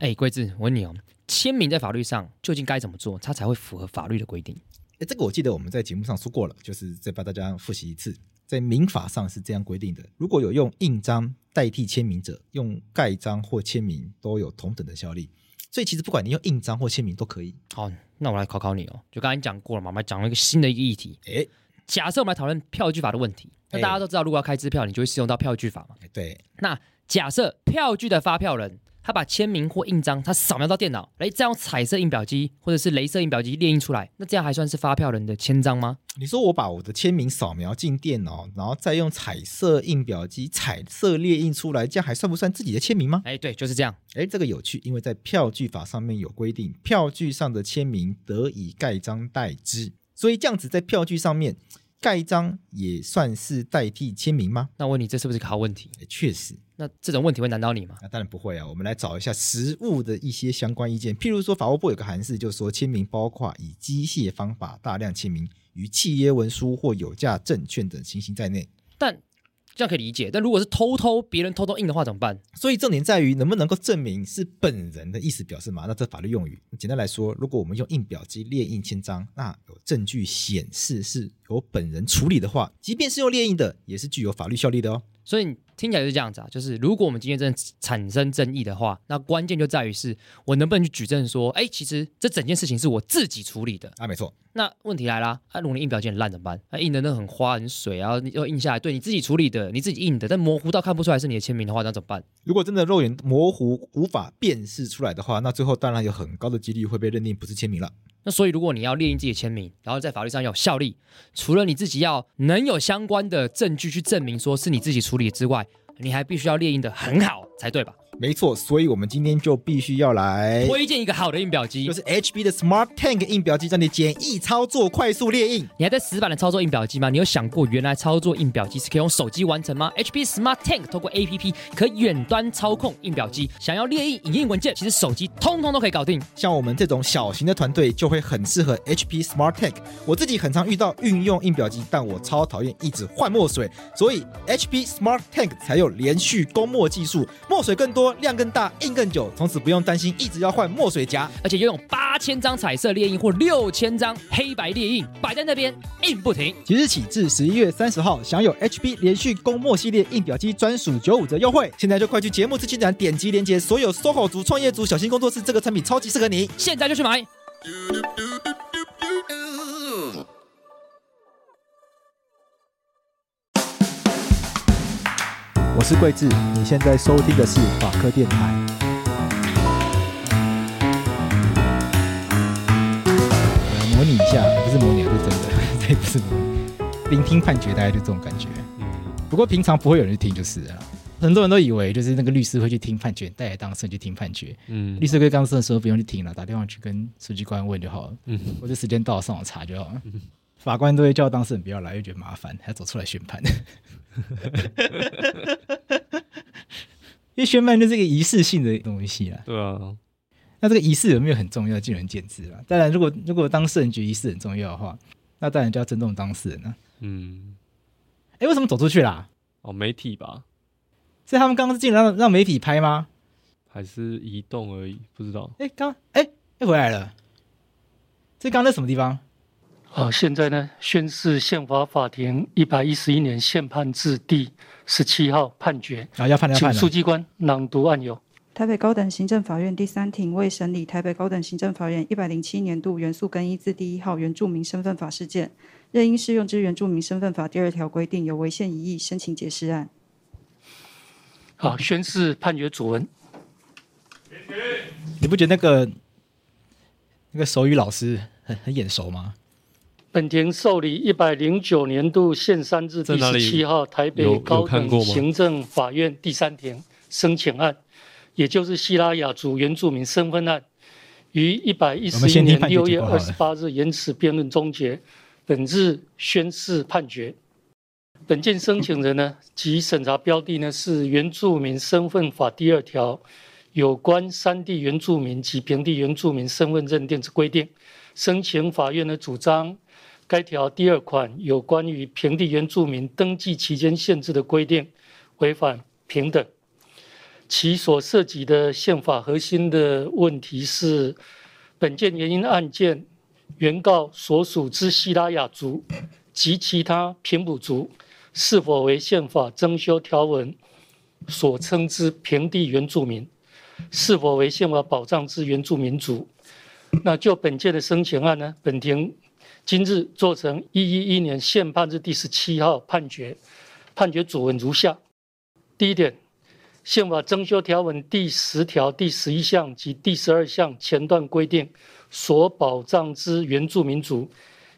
哎，桂智，我问你哦，签名在法律上究竟该怎么做，它才会符合法律的规定？哎，这个我记得我们在节目上说过了，就是再帮大家复习一次，在民法上是这样规定的：如果有用印章代替签名者，用盖章或签名都有同等的效力。所以其实不管你用印章或签名都可以。好，那我来考考你哦，就刚才讲过了嘛，我们讲了一个新的一个议题。哎，假设我们来讨论票据法的问题，那大家都知道，如果要开支票，你就会适用到票据法嘛。对。那假设票据的发票人，他把签名或印章，他扫描到电脑，哎，再用彩色印表机或者是镭射印表机列印出来，那这样还算是发票人的签章吗？你说我把我的签名扫描进电脑，然后再用彩色印表机彩色列印出来，这样还算不算自己的签名吗？哎，对，就是这样。哎，这个有趣，因为在票据法上面有规定，票据上的签名得以盖章代之，所以这样子在票据上面。盖章也算是代替签名吗？那我问你，这是不是个好问题？确实，那这种问题会难倒你吗？那当然不会啊。我们来找一下实物的一些相关意见。譬如说，法务部有个函释，就是说签名包括以机械方法大量签名与契约文书或有价证券等情形在内。但这样可以理解，但如果是偷偷别人偷偷印的话怎么办？所以重点在于能不能够证明是本人的意思表示嘛？那这法律用语，简单来说，如果我们用印表机列印签章，那有证据显示是由本人处理的话，即便是用列印的，也是具有法律效力的哦。所以。听起来就是这样子啊，就是如果我们今天真的产生争议的话，那关键就在于是我能不能去举证说，哎，其实这整件事情是我自己处理的啊，没错。那问题来啦，啊，如果你印表机很烂怎么办？啊，印的那很花很水啊，你要印下来，对你自己处理的，你自己印的，但模糊到看不出来是你的签名的话，那怎么办？如果真的肉眼模糊无法辨识出来的话，那最后当然有很高的几率会被认定不是签名了。那所以，如果你要列印自己的签名，然后在法律上要有效力，除了你自己要能有相关的证据去证明说是你自己处理之外，你还必须要列印的很好。才对吧？没错，所以我们今天就必须要来推荐一个好的印表机，就是 HP 的 Smart Tank 印表机，让你简易操作、快速列印。你还在死板的操作印表机吗？你有想过原来操作印表机是可以用手机完成吗？HP Smart Tank 透过 APP 可以远端操控印表机，想要列印影印文件，其实手机通通都可以搞定。像我们这种小型的团队就会很适合 HP Smart Tank。我自己很常遇到运用印表机，但我超讨厌一直换墨水，所以 HP Smart Tank 才有连续供墨技术，墨水更多，量更大。印更久，从此不用担心一直要换墨水夹，而且拥有八千张彩色列印或六千张黑白列印，摆在那边印不停。即日起至十一月三十号，享有 HP 连续供墨系列印表机专属九五折优惠。现在就快去节目资讯栏点击链接，所有 SOHO 族、创业族、小型工作室，这个产品超级适合你，现在就去买。我是桂智，你现在收听的是法科电台。模拟一下，不是模拟，是真的，这不是模拟。聆听判决，大概就这种感觉。嗯。不过平常不会有人去听，就是了。很多人都以为，就是那个律师会去听判决，带来当事人去听判决。嗯。律师跟当事人说不用去听了，打电话去跟书记官问就好了。嗯。或者时间到了上网查就好了。嗯。法官都会叫当事人不要来，又觉得麻烦，还要走出来宣判。因为宣判就是一个仪式性的东西啊。对啊，那这个仪式有没有很重要？见仁见智啦。当然，如果如果当事人觉得仪式很重要的话，那当然就要尊重当事人了。嗯。哎，为什么走出去啦？哦，媒体吧。所以他们刚刚是进来让让媒体拍吗？还是移动而已？不知道。哎，刚哎又回来了。这刚刚在什么地方？好，现在呢，宣誓宪法法庭一百一十一年宪判字第十七号判决。啊，要判要判请书记官朗读案由。台北高等行政法院第三庭为审理台北高等行政法院一百零七年度原诉更一字第一号原住民身份法事件，认因适用之原住民身份法第二条规定有违宪疑义，申请解释案。好，宣誓判决主文。你不觉得那个那个手语老师很很眼熟吗？本庭受理一百零九年度限三字第十七号台北高等行政法院第三庭申请案，也就是希拉雅族原住民身份案，于一百一十一年六月二十八日延迟辩论终结，本日宣誓判决。本件申请人呢，及审查标的呢是原住民身份法第二条有关山地原住民及平地原住民身份认定之规定，申请法院的主张。该条第二款有关于平地原住民登记期间限制的规定，违反平等。其所涉及的宪法核心的问题是，本件原因案件原告所属之西拉雅族及其他平埔族是否为宪法增修条文所称之平地原住民，是否为宪法保障之原住民族？那就本件的申请案呢，本庭今日做成一一一年宪判之第十七号判决，判决主文如下：第一点。宪法增修条文第十条第十一项及第十二项前段规定，所保障之原住民族，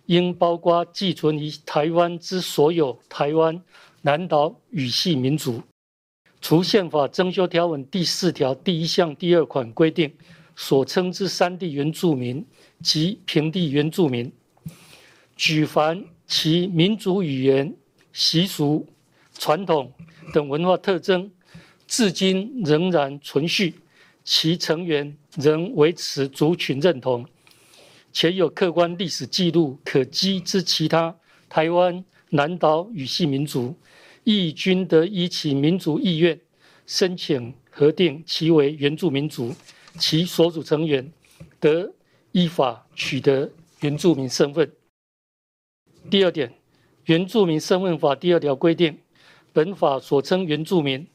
应包括寄存于台湾之所有台湾南岛语系民族。除宪法增修条文第四条第一项第二款规定，所称之山地原住民及平地原住民，举凡其民族语言、习俗、传统等文化特征。至今仍然存续，其成员仍维持族群认同，且有客观历史记录可稽之其他台湾南岛语系民族，亦均得依其民族意愿申请核定其为原住民族，其所属成员得依法取得原住民身份。第二点，《原住民身份法》第二条规定，本法所称原住民。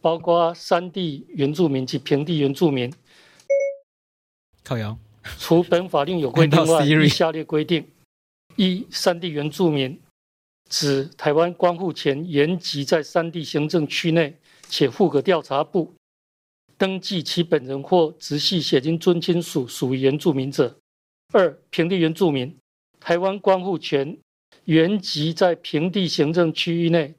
包括山地原住民及平地原住民，靠腰。除本法令有规定外，依下列规定：一、山地原住民指台湾观护前原籍在山地行政区内，且户口调查部登记其本人或直系血亲尊亲属属于原住民者；二、平地原住民，台湾观护权原籍在平地行政区域内。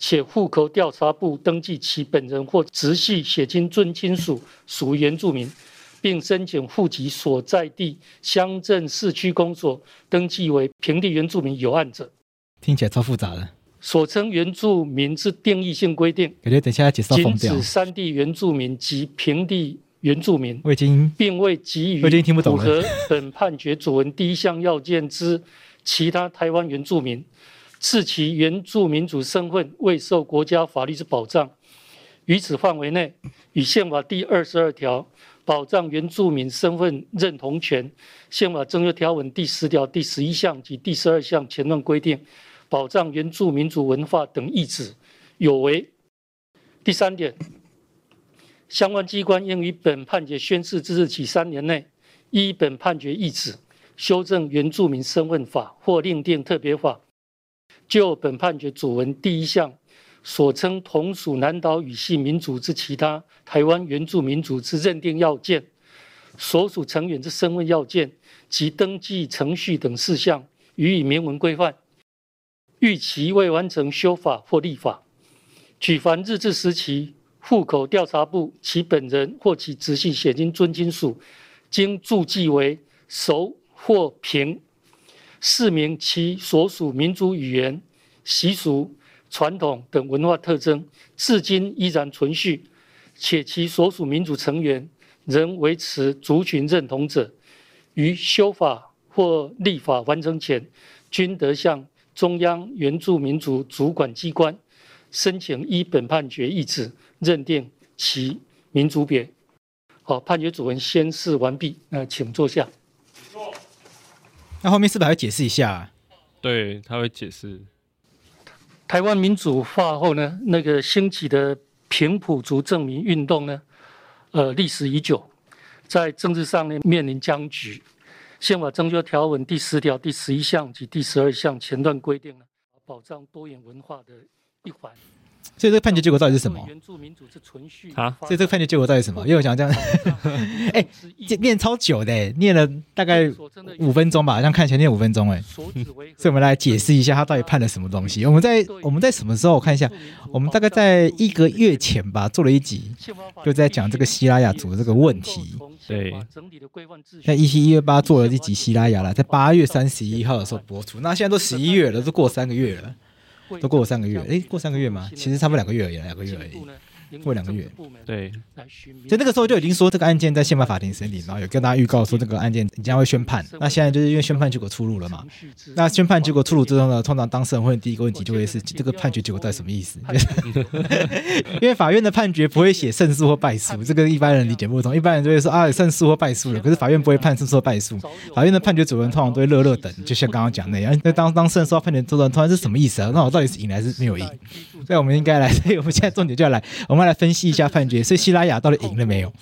且户口调查簿登记其本人或直系血亲尊亲属属于原住民，并申请户籍所在地乡镇市区公所登记为平地原住民有案者，听起来超复杂的。所称原住民之定义性规定，感觉等下要解释。仅指山地原住民及平地原住民，我已经并未给予符合本判决主文第一项要件之其他台湾原住民。次其原住民族身份未受国家法律之保障，于此范围内，与宪法第二十二条保障原住民身份认同权、宪法增修条文第十条第十一项及第十二项前段规定保障原住民族文化等意旨有违。第三点，相关机关应于本判决宣示之日起三年内，依本判决意旨修正原住民身份法或另定特别法。就本判决主文第一项所称同属南岛语系民族之其他台湾原住民族之认定要件、所属成员之身份要件及登记程序等事项予以明文规范。逾期未完成修法或立法，举凡日治时期户口调查部其本人或其直系血亲尊亲属经注记为熟或平。释明其所属民族语言、习俗、传统等文化特征，至今依然存续，且其所属民族成员仍维持族群认同者，于修法或立法完成前，均得向中央原住民族主管机关申请依本判决意旨认定其民族别。好，判决主文宣示完毕，那请坐下。那后面是不是还要解释一下啊？对，他会解释。台湾民主化后呢，那个兴起的平埔族证明运动呢，呃，历史已久，在政治上呢面临僵局。宪法增修条文第十条第十一项及第十二项前段规定呢，保障多元文化的一环。所以这个判决结果到底是什么？啊，所以这个判决结果到底是什么？因为我想这样，哎、欸，念超久的，念了大概五分钟吧，好像看起来念五分钟，哎，所以我们来解释一下他到底判了什么东西。我们在我们在什么时候？我看一下，我们大概在一个月前吧，做了一集，就在讲这个希拉雅族的这个问题。对，在一七一月八做了一集希拉雅了，在八月三十一号的时候播出。那现在都十一月了，都过三个月了。都过了三个月，哎，过三个月吗？其实差不多两个月而已，两个月而已。过两个月。对，所以那个时候就已经说这个案件在宪法法庭审理，然后有跟大家预告说这个案件即将会宣判。那现在就是因为宣判结果出炉了嘛？那宣判结果出炉之后呢，通常当事人会第一个问题就会是这个判决结果到底什么意思？因为法院的判决不会写胜诉或败诉，这个一般人理解不同。一般人就会说啊，胜诉或败诉了，可是法院不会判胜诉或败诉。法院的判决主文通常都会乐乐等，就像刚刚讲那样。那当当事人说判决主文通常是什么意思啊？那我到底是赢还是没有赢？所以我们应该来，所以我们现在重点就要来，我们来分析一下判决。所以希拉雅到底赢了没有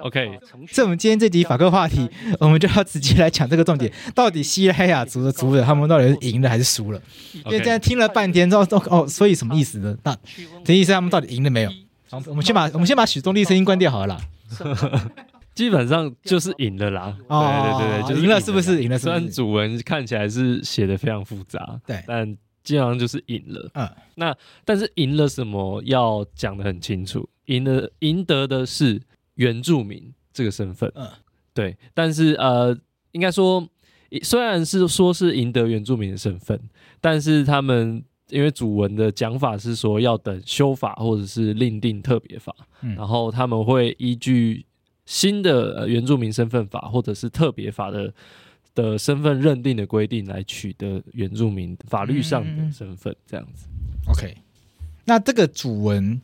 ？OK，所以我们今天这集法客话题，我们就要直接来讲这个重点：到底希拉雅族的族人他们到底是赢了还是输了？因为现在听了半天之后，哦，所以什么意思呢？那这意思他们到底赢了没有？好，我们先把我们先把许宗力声音关掉好了啦。基本上就是赢了啦。哦、对对对，就是赢了，是不是？赢了，虽然主文看起来是写的非常复杂，对，但基本上就是赢了。嗯，那但是赢了什么要讲的很清楚，赢了赢得的是原住民这个身份。嗯，对，但是呃，应该说虽然是说是赢得原住民的身份，但是他们。因为主文的讲法是说要等修法或者是另定特别法，嗯，然后他们会依据新的原住民身份法或者是特别法的的身份认定的规定来取得原住民法律上的身份，这样子。OK，那这个主文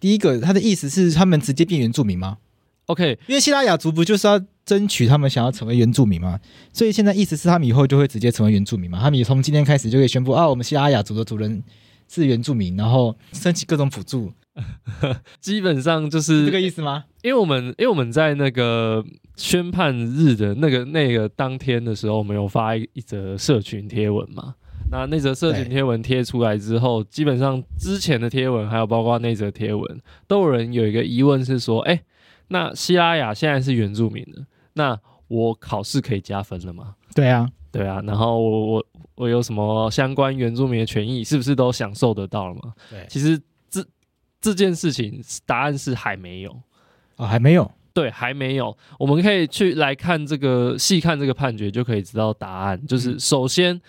第一个他的意思是他们直接变原住民吗？OK，因为希拉雅族不就是要争取他们想要成为原住民吗？所以现在意思是他们以后就会直接成为原住民嘛？他们从今天开始就可以宣布啊，我们希拉雅族的族人是原住民，然后申请各种补助。基本上就是这个意思吗？因为我们因为我们在那个宣判日的那个那个当天的时候，我们有发一一则社群贴文嘛？那那则社群贴文贴出来之后，基本上之前的贴文还有包括那则贴文，都有人有一个疑问是说，哎。那希拉雅现在是原住民了，那我考试可以加分了吗？对啊，对啊。然后我我我有什么相关原住民的权益，是不是都享受得到了吗？对，其实这这件事情答案是还没有啊、哦，还没有。对，还没有。我们可以去来看这个细看这个判决，就可以知道答案。就是首先，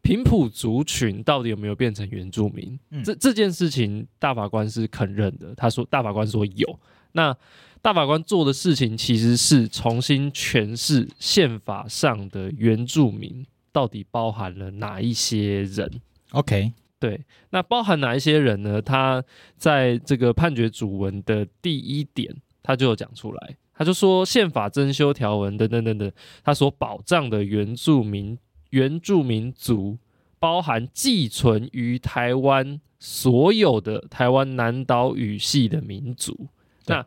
平埔族群到底有没有变成原住民？嗯、这这件事情大法官是肯认的。他说，大法官说有。那大法官做的事情其实是重新诠释宪法上的原住民到底包含了哪一些人？OK，对，那包含哪一些人呢？他在这个判决主文的第一点，他就有讲出来，他就说宪法增修条文等等等等，他所保障的原住民原住民族，包含寄存于台湾所有的台湾南岛语系的民族，那。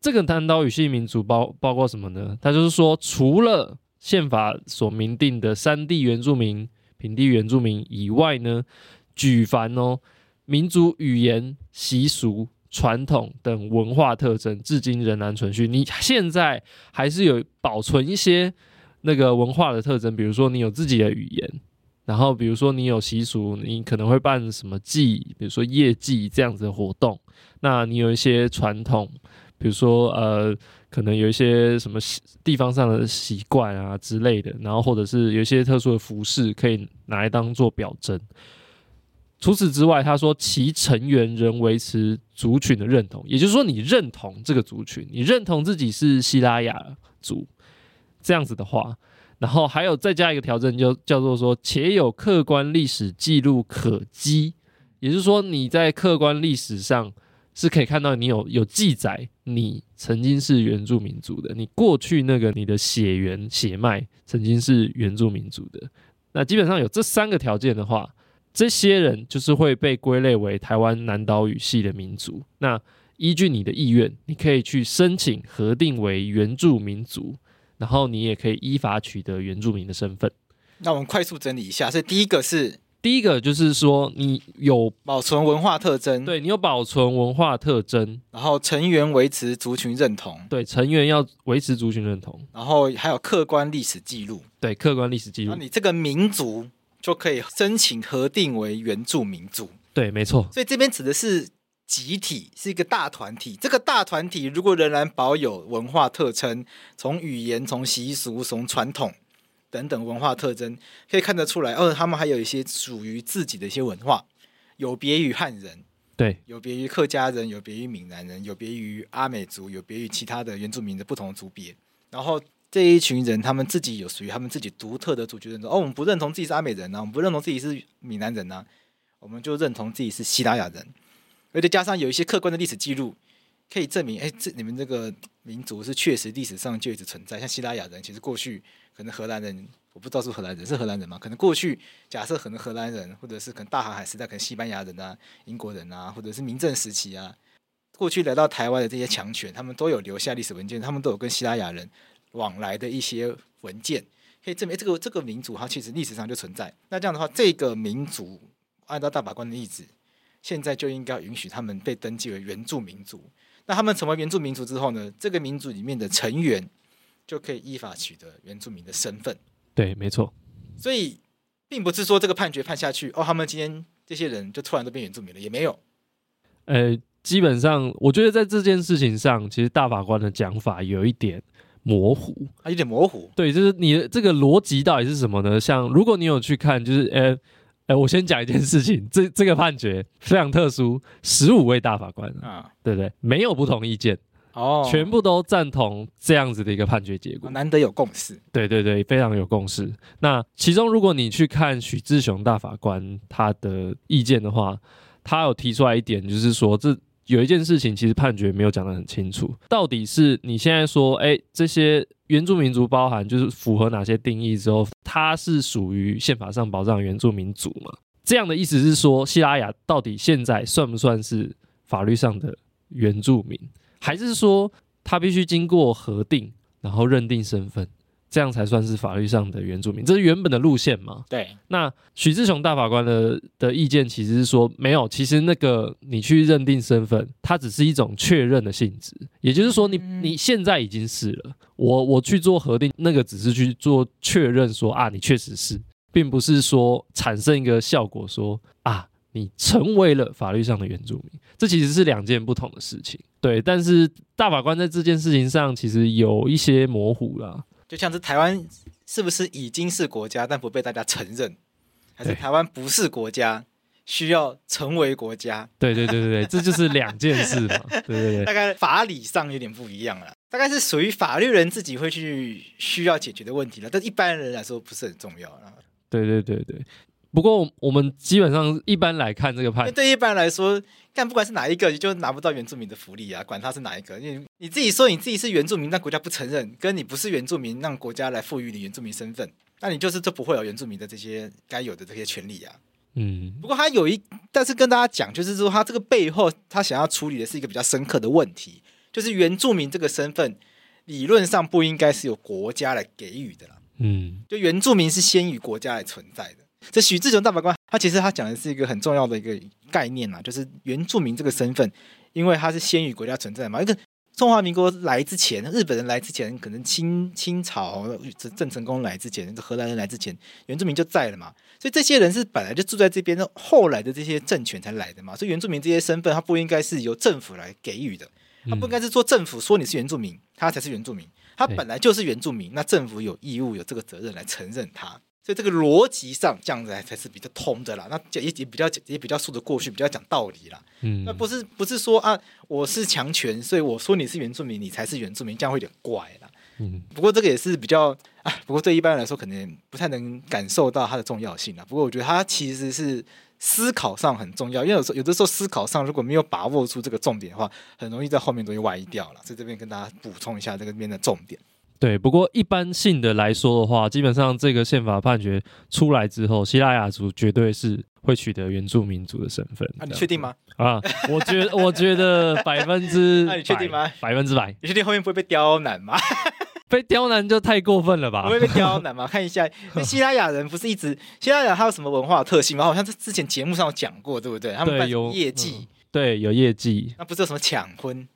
这个南岛语系民族包包括什么呢？他就是说，除了宪法所明定的山地原住民、平地原住民以外呢，举凡哦民族语言、习俗、传统等文化特征，至今仍然存续。你现在还是有保存一些那个文化的特征，比如说你有自己的语言，然后比如说你有习俗，你可能会办什么祭，比如说夜祭这样子的活动。那你有一些传统。比如说，呃，可能有一些什么地方上的习惯啊之类的，然后或者是有一些特殊的服饰可以拿来当做表征。除此之外，他说其成员仍维持族群的认同，也就是说，你认同这个族群，你认同自己是西拉雅族这样子的话，然后还有再加一个条件，就叫做说，且有客观历史记录可稽，也就是说，你在客观历史上。是可以看到你有有记载，你曾经是原住民族的，你过去那个你的血缘血脉曾经是原住民族的。那基本上有这三个条件的话，这些人就是会被归类为台湾南岛语系的民族。那依据你的意愿，你可以去申请核定为原住民族，然后你也可以依法取得原住民的身份。那我们快速整理一下，所以第一个是。第一个就是说，你有保存文化特征，对，你有保存文化特征，然后成员维持族群认同，对，成员要维持族群认同，然后还有客观历史记录，对，客观历史记录，那你这个民族就可以申请核定为原住民族，对，没错。所以这边指的是集体，是一个大团体。这个大团体如果仍然保有文化特征，从语言、从习俗、从传统。等等文化特征可以看得出来，哦，他们还有一些属于自己的一些文化，有别于汉人，对，有别于客家人，有别于闽南人，有别于阿美族，有别于其他的原住民的不同的族别。然后这一群人，他们自己有属于他们自己独特的族群认同。哦，我们不认同自己是阿美人呐、啊，我们不认同自己是闽南人呐、啊，我们就认同自己是西拉雅人。而且加上有一些客观的历史记录，可以证明，哎，这你们这个民族是确实历史上就一直存在。像西拉雅人，其实过去可能荷兰人。我不知道是荷兰人，是荷兰人吗？可能过去假设可能荷兰人，或者是可能大航海时代，可能西班牙人啊、英国人啊，或者是明政时期啊，过去来到台湾的这些强权，他们都有留下历史文件，他们都有跟西拉雅人往来的一些文件，可以证明这个这个民族它其实历史上就存在。那这样的话，这个民族按照大法官的意志，现在就应该允许他们被登记为原住民族。那他们成为原住民族之后呢，这个民族里面的成员就可以依法取得原住民的身份。对，没错。所以，并不是说这个判决判下去，哦，他们今天这些人就突然都变原住民了，也没有。呃，基本上，我觉得在这件事情上，其实大法官的讲法有一点模糊，啊，有点模糊。对，就是你的这个逻辑到底是什么呢？像如果你有去看，就是，呃，呃，我先讲一件事情，这这个判决非常特殊，十五位大法官啊，对不对？没有不同意见。哦，全部都赞同这样子的一个判决结果，难得有共识。对对对，非常有共识。那其中，如果你去看许志雄大法官他的意见的话，他有提出来一点，就是说这有一件事情，其实判决没有讲得很清楚，到底是你现在说，哎，这些原住民族包含就是符合哪些定义之后，它是属于宪法上保障原住民族嘛？这样的意思是说，西拉雅到底现在算不算是法律上的原住民？还是说他必须经过核定，然后认定身份，这样才算是法律上的原住民？这是原本的路线嘛？对。那许志雄大法官的的意见其实是说，没有，其实那个你去认定身份，它只是一种确认的性质。也就是说你，你你现在已经是了，我我去做核定，那个只是去做确认说，说啊，你确实是，并不是说产生一个效果说，说啊。你成为了法律上的原住民，这其实是两件不同的事情。对，但是大法官在这件事情上其实有一些模糊啦，就像是台湾是不是已经是国家，但不被大家承认，还是台湾不是国家，需要成为国家？对对对对对，这就是两件事嘛。对对对，大概法理上有点不一样了，大概是属于法律人自己会去需要解决的问题了，但一般人来说不是很重要了。对对对对。不过我们基本上一般来看这个判，对一般来说，但不管是哪一个，你就拿不到原住民的福利啊，管他是哪一个。你你自己说你自己是原住民，那国家不承认；跟你不是原住民，让国家来赋予你原住民身份，那你就是就不会有原住民的这些该有的这些权利啊。嗯。不过他有一，但是跟大家讲，就是说他这个背后，他想要处理的是一个比较深刻的问题，就是原住民这个身份理论上不应该是由国家来给予的啦。嗯。就原住民是先于国家来存在的。这许志雄大法官，他其实他讲的是一个很重要的一个概念呐，就是原住民这个身份，因为他是先于国家存在嘛。一个中华民国来之前，日本人来之前，可能清清朝郑成功来之前，荷兰人来之前，原住民就在了嘛。所以这些人是本来就住在这边，后来的这些政权才来的嘛。所以原住民这些身份，他不应该是由政府来给予的，他不应该是说政府说你是原住民，他才是原住民。他本来就是原住民，那政府有义务有这个责任来承认他。所以这个逻辑上这样子才是比较通的啦，那也也比较也比较说得过去，比较讲道理啦。嗯，那不是不是说啊，我是强权，所以我说你是原住民，你才是原住民，这样会有点怪啦。嗯，不过这个也是比较啊，不过对一般人来说可能不太能感受到它的重要性啦。不过我觉得它其实是思考上很重要，因为有时候有的时候思考上如果没有把握住这个重点的话，很容易在后面东西歪掉了。所以这边跟大家补充一下这个面的重点。对，不过一般性的来说的话，基本上这个宪法判决出来之后，希腊雅族绝对是会取得原住民族的身份。啊，你确定吗？啊，我觉我觉得 百分之，那你确定吗？百分之百，你确定后面不会被刁难吗？被刁难就太过分了吧？不会被刁难吗？看一下，那西拉雅人不是一直希腊雅他有什么文化特性吗？好像在之前节目上有讲过，对不对？他们办有业绩、嗯，对，有业绩。那不是有什么抢婚？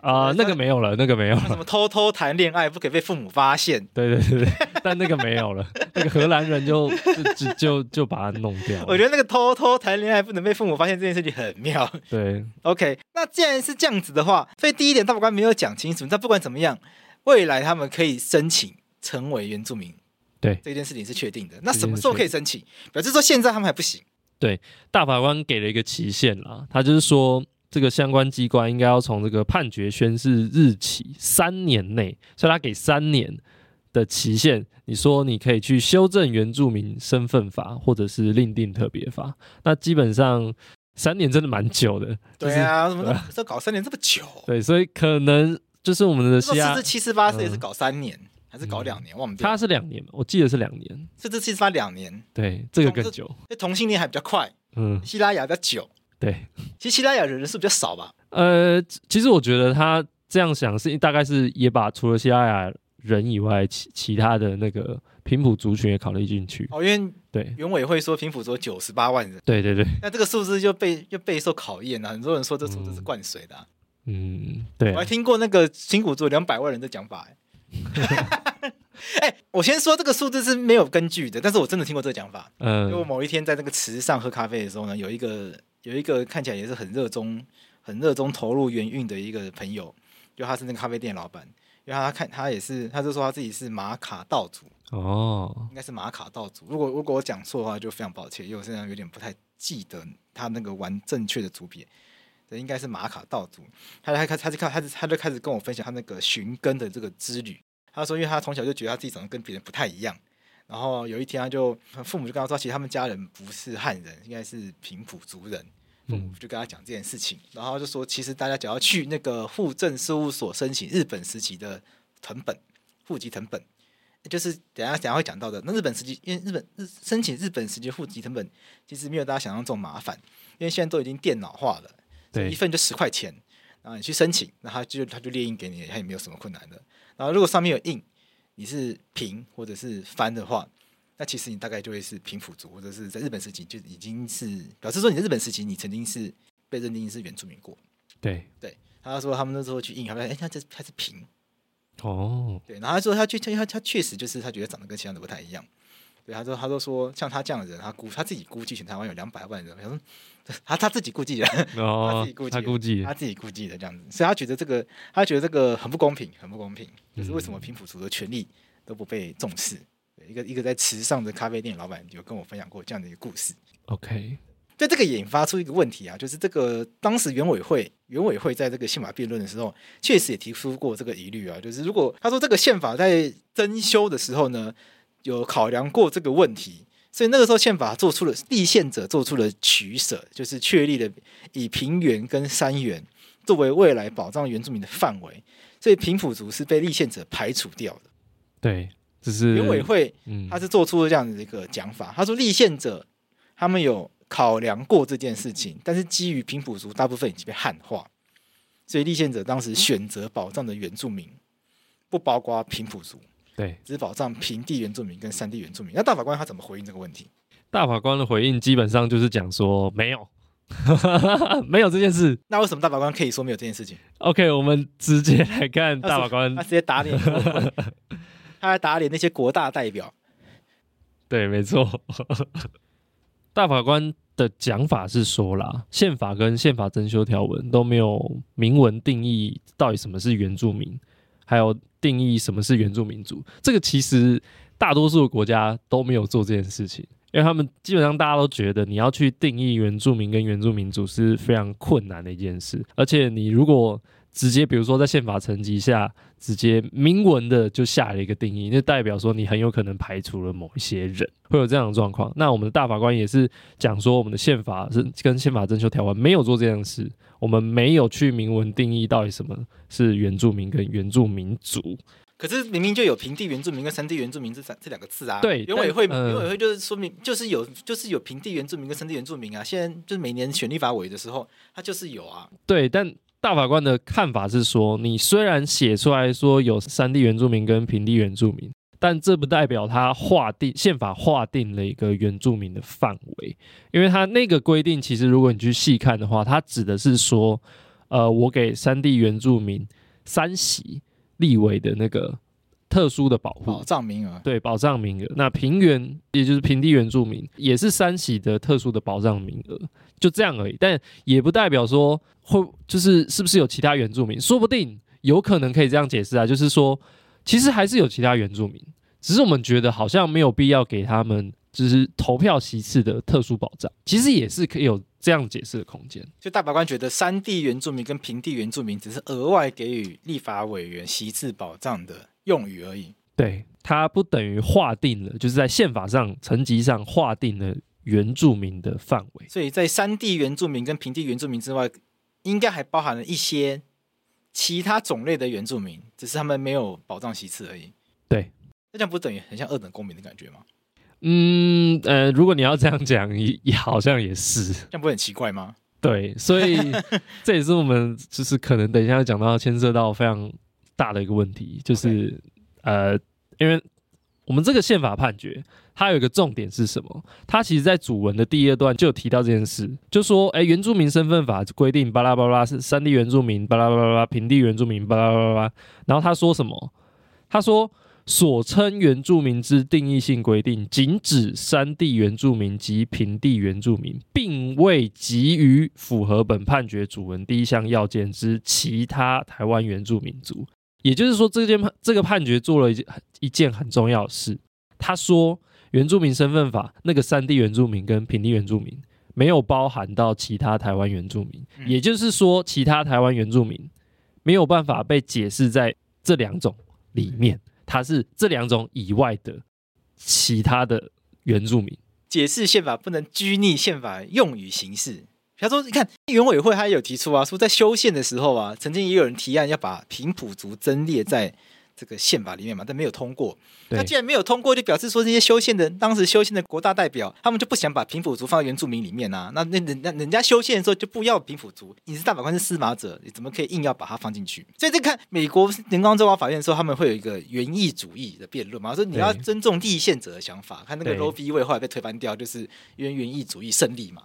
啊、呃，那个没有了，那个没有了。什么偷偷谈恋爱不可以被父母发现？对对对对，但那个没有了，那个荷兰人就就就就，就把它弄掉。我觉得那个偷偷谈恋爱不能被父母发现这件事情很妙。对，OK，那既然是这样子的话，所以第一点大法官没有讲清楚。但不管怎么样，未来他们可以申请成为原住民。对，这件事情是确定的。那什么时候可以申请？表示说现在他们还不行。对，大法官给了一个期限啦，他就是说这个相关机关应该要从这个判决宣誓日起三年内，所以他给三年的期限。你说你可以去修正原住民身份法，或者是另定特别法，那基本上三年真的蛮久的。对啊，怎么这搞三年这么久？对，所以可能就是我们的四四七四八四也是搞三年，嗯、还是搞两年？忘记他是两年，我记得是两年。四四七四八两年，对，这个更久。这同性恋还比较快，嗯，希拉雅比较久。对，其实西拉雅的人数比较少吧？呃，其实我觉得他这样想是大概是也把除了西拉雅。人以外，其其他的那个平埔族群也考虑进去哦，因为对原委会说平埔族九十八万人，对对对，那这个数字就被又备受考验了。很多人说这数字是灌水的、啊，嗯，对，我还听过那个平埔族两百万人的讲法、欸，哎、欸，我先说这个数字是没有根据的，但是我真的听过这个讲法。嗯，因为我某一天在那个池上喝咖啡的时候呢，有一个有一个看起来也是很热衷、很热衷投入元运的一个朋友，就他是那个咖啡店老板。因为他看他也是，他就说他自己是马卡道族哦，应该是马卡道族。如果如果我讲错的话，就非常抱歉，因为我现在有点不太记得他那个玩正确的族别。这应该是马卡道族。他他他就开他他就开始跟我分享他那个寻根的这个之旅。他说，因为他从小就觉得他自己长得跟别人不太一样，然后有一天他就父母就跟他说，其实他们家人不是汉人，应该是平埔族人。父母，就跟他讲这件事情，然后就说，其实大家只要去那个户政事务所申请日本时期的藤本户籍藤本，就是等下等下会讲到的。那日本时期，因为日本日申请日本时期户籍藤本，其实没有大家想象中麻烦，因为现在都已经电脑化了，对，一份就十块钱，然后你去申请，然后他就他就列印给你，他也没有什么困难的。然后如果上面有印，你是平或者是翻的话。那其实你大概就会是平辅族，或者是在日本时期就已经是表示说你在日本时期你曾经是被认定是原住民过。对对，他说他们那时候去印，他说哎，他这他是平哦，对，然后他说他确他他确实就是他觉得长得跟其他的不太一样。对，他说他都说像他这样的人，他估他自己估计全台湾有两百万人，他说他他自己估计的，哦、他自己估计，他估计他自己估计的这样子，所以他觉得这个他觉得这个很不公平，很不公平，就是为什么平埔族的权利都不被重视。一个一个在池上的咖啡店老板有跟我分享过这样的一个故事。OK，对这个也引发出一个问题啊，就是这个当时原委会原委会在这个宪法辩论的时候，确实也提出过这个疑虑啊，就是如果他说这个宪法在增修的时候呢，有考量过这个问题，所以那个时候宪法做出了立宪者做出了取舍，就是确立了以平原跟山原作为未来保障原住民的范围，所以平埔族是被立宪者排除掉的。对。只是原委会，他是做出了这样的一个讲法。他说，立宪者他们有考量过这件事情，但是基于平埔族大部分已经被汉化，所以立宪者当时选择保障的原住民不包括平埔族，对，只保障平地原住民跟山地原住民。那大法官他怎么回应这个问题？大法官的回应基本上就是讲说没有，没有这件事。那为什么大法官可以说没有这件事情？OK，我们直接来看大法官，他直接打脸。他还打脸那些国大代表，对，没错。大法官的讲法是说啦，宪法跟宪法增修条文都没有明文定义到底什么是原住民，还有定义什么是原住民族。这个其实大多数的国家都没有做这件事情，因为他们基本上大家都觉得你要去定义原住民跟原住民族是非常困难的一件事，而且你如果直接，比如说在宪法层级下，直接明文的就下了一个定义，那代表说你很有可能排除了某一些人，会有这样的状况。那我们的大法官也是讲说，我们的宪法是跟宪法增修条文没有做这样的事，我们没有去明文定义到底什么是原住民跟原住民族。可是明明就有平地原住民跟山地原住民这三这两个字啊。对，原委会原委会就是说明就是有就是有平地原住民跟山地原住民啊。现在就是每年选立法委的时候，它就是有啊。对，但。大法官的看法是说，你虽然写出来说有山地原住民跟平地原住民，但这不代表他划定宪法划定了一个原住民的范围，因为他那个规定其实如果你去细看的话，它指的是说，呃，我给山地原住民三席立委的那个特殊的保护保障名额，对，保障名额。那平原也就是平地原住民也是三席的特殊的保障名额，就这样而已，但也不代表说。会就是是不是有其他原住民？说不定有可能可以这样解释啊，就是说其实还是有其他原住民，只是我们觉得好像没有必要给他们就是投票席次的特殊保障，其实也是可以有这样解释的空间。就大法官觉得山地原住民跟平地原住民只是额外给予立法委员席次保障的用语而已。对，它不等于划定了，就是在宪法上层级上划定了原住民的范围。所以在山地原住民跟平地原住民之外，应该还包含了一些其他种类的原住民，只是他们没有保障席次而已。对，那这样不等于很像二等公民的感觉吗？嗯呃，如果你要这样讲，也也好像也是，这样不会很奇怪吗？对，所以这也是我们就是可能等一下要讲到牵涉到非常大的一个问题，就是、Okay. 呃，因为我们这个宪法判决，它有一个重点是什么？它其实在主文的第二段就有提到这件事，就说哎，原住民身份法规定巴拉巴拉是山地原住民巴拉巴拉，平地原住民巴拉巴拉巴拉，然后他说什么？他说。所称原住民之定义性规定，仅指山地原住民及平地原住民，并未给予符合本判决主文第一项要件之其他台湾原住民族。也就是说，这件判这个判决做了一件一件很重要的事。他说，原住民身份法那个山地原住民跟平地原住民没有包含到其他台湾原住民，也就是说，其他台湾原住民没有办法被解释在这两种里面。它是这两种以外的其他的原住民。解释宪法不能拘泥宪法用语形式。他说：“你看，原委会他也有提出啊，说在修宪的时候啊，曾经也有人提案要把平埔族增列在。”这个宪法里面嘛，但没有通过。那既然没有通过，就表示说这些修宪的当时修宪的国大代表，他们就不想把平埔族放在原住民里面啊。那那人那人家修宪的时候就不要平埔族，你是大法官是司马者，你怎么可以硬要把它放进去？所以这看美国联邦最高法院的时候，他们会有一个原意主义的辩论嘛，说你要尊重立宪者的想法。看那个 Roe v. Wade 后来被推翻掉，就是因为原意主义胜利嘛。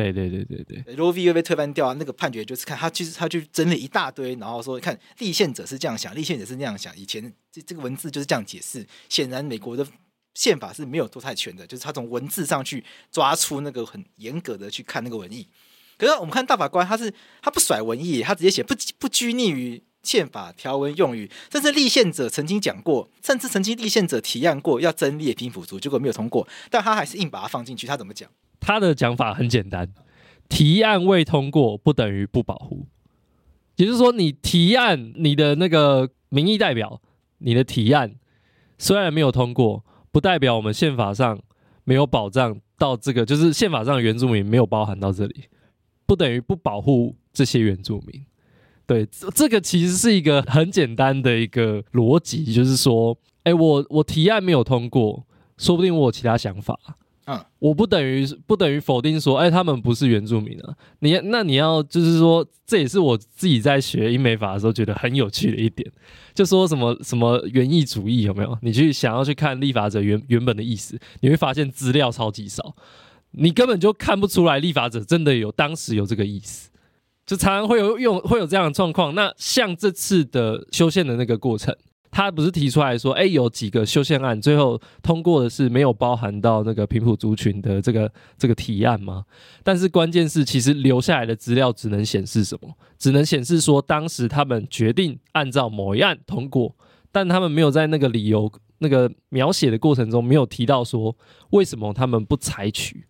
对对对对对，Roe v. Wade 被推翻掉啊，那个判决就是看他其实他去整理一大堆，然后说看立宪者是这样想，立宪者是那样想，以前这这个文字就是这样解释。显然美国的宪法是没有多太全的，就是他从文字上去抓出那个很严格的去看那个文意。可是我们看大法官，他是他不甩文意，他直接写不不拘泥于宪法条文用语，甚至立宪者曾经讲过，甚至曾经立宪者提案过要增列平埔族，结果没有通过，但他还是硬把它放进去。他怎么讲？他的讲法很简单，提案未通过不等于不保护，也就是说，你提案，你的那个民意代表，你的提案虽然没有通过，不代表我们宪法上没有保障到这个，就是宪法上原住民没有包含到这里，不等于不保护这些原住民。对，这个其实是一个很简单的一个逻辑，就是说，哎，我我提案没有通过，说不定我有其他想法。嗯，我不等于不等于否定说，哎，他们不是原住民啊。你那你要就是说，这也是我自己在学英美法的时候觉得很有趣的一点，就说什么什么原意主义有没有？你去想要去看立法者原原本的意思，你会发现资料超级少，你根本就看不出来立法者真的有当时有这个意思，就常常会有用会有这样的状况。那像这次的修宪的那个过程。他不是提出来说，哎，有几个修宪案最后通过的是没有包含到那个平埔族群的这个这个提案吗？但是关键是，其实留下来的资料只能显示什么？只能显示说，当时他们决定按照某一案通过，但他们没有在那个理由那个描写的过程中没有提到说为什么他们不采取，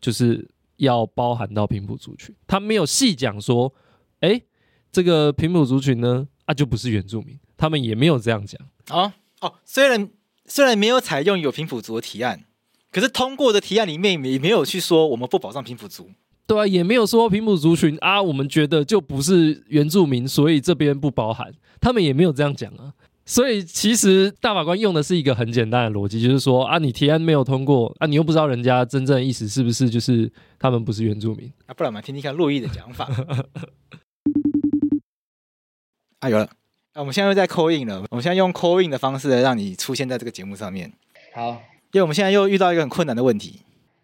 就是要包含到平埔族群。他没有细讲说，哎，这个平埔族群呢，啊，就不是原住民。他们也没有这样讲哦哦，虽然虽然没有采用有平埔族的提案，可是通过的提案里面也没有去说我们不保障平埔族，对啊，也没有说平埔族群啊，我们觉得就不是原住民，所以这边不包含，他们也没有这样讲啊。所以其实大法官用的是一个很简单的逻辑，就是说啊，你提案没有通过啊，你又不知道人家真正的意思是不是就是他们不是原住民啊，不然我们听听看洛伊的讲法。啊，有了。啊，我们现在又在 call in 了。我们现在用 call in 的方式来让你出现在这个节目上面。好，因为我们现在又遇到一个很困难的问题。